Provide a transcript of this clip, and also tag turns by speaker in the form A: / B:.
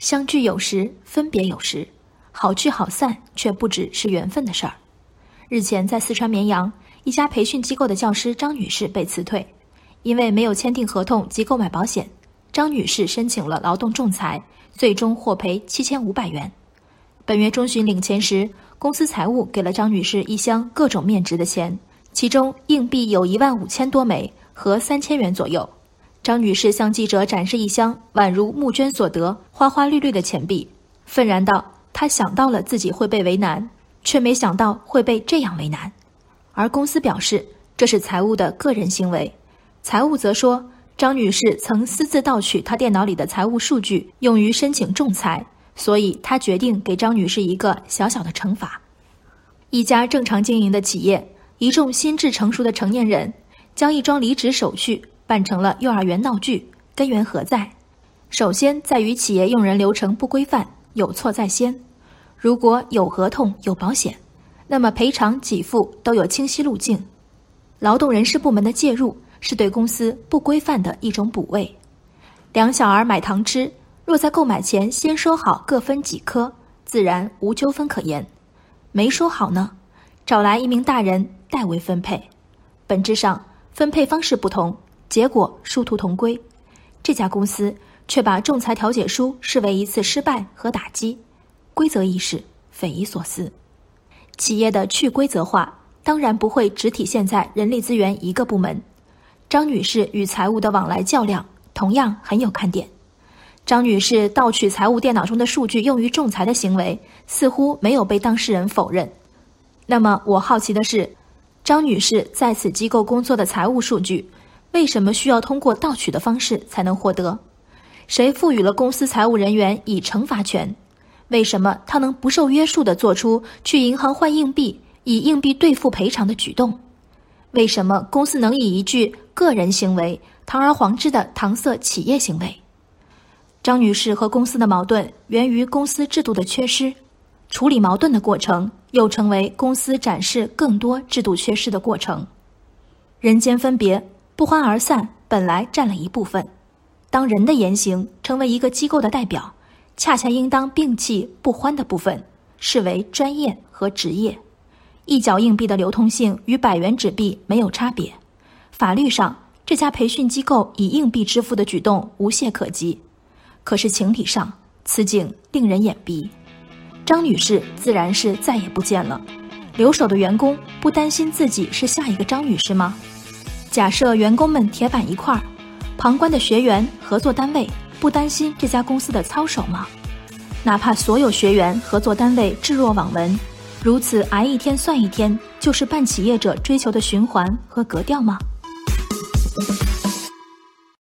A: 相聚有时，分别有时，好聚好散却不只是缘分的事儿。日前，在四川绵阳一家培训机构的教师张女士被辞退，因为没有签订合同及购买保险。张女士申请了劳动仲裁，最终获赔七千五百元。本月中旬领钱时，公司财务给了张女士一箱各种面值的钱，其中硬币有一万五千多枚和三千元左右。张女士向记者展示一箱宛如募捐所得、花花绿绿的钱币，愤然道：“她想到了自己会被为难，却没想到会被这样为难。”而公司表示这是财务的个人行为。财务则说，张女士曾私自盗取她电脑里的财务数据，用于申请仲裁，所以她决定给张女士一个小小的惩罚。一家正常经营的企业，一众心智成熟的成年人，将一桩离职手续。办成了幼儿园闹剧，根源何在？首先在于企业用人流程不规范，有错在先。如果有合同有保险，那么赔偿给付都有清晰路径。劳动人事部门的介入是对公司不规范的一种补位。两小儿买糖吃，若在购买前先说好各分几颗，自然无纠纷可言。没说好呢，找来一名大人代为分配，本质上分配方式不同。结果殊途同归，这家公司却把仲裁调解书视为一次失败和打击，规则意识匪夷所思。企业的去规则化当然不会只体现在人力资源一个部门。张女士与财务的往来较量同样很有看点。张女士盗取财务电脑中的数据用于仲裁的行为似乎没有被当事人否认。那么我好奇的是，张女士在此机构工作的财务数据。为什么需要通过盗取的方式才能获得？谁赋予了公司财务人员以惩罚权？为什么他能不受约束地做出去银行换硬币、以硬币兑付赔偿的举动？为什么公司能以一句个人行为堂而皇之地搪塞企业行为？张女士和公司的矛盾源于公司制度的缺失，处理矛盾的过程又成为公司展示更多制度缺失的过程。人间分别。不欢而散本来占了一部分，当人的言行成为一个机构的代表，恰恰应当摒弃不欢的部分，视为专业和职业。一角硬币的流通性与百元纸币没有差别，法律上这家培训机构以硬币支付的举动无懈可击。可是情理上，此景令人眼鼻。张女士自然是再也不见了，留守的员工不担心自己是下一个张女士吗？假设员工们铁板一块，旁观的学员、合作单位不担心这家公司的操守吗？哪怕所有学员、合作单位置若罔闻，如此挨一天算一天，就是办企业者追求的循环和格调吗？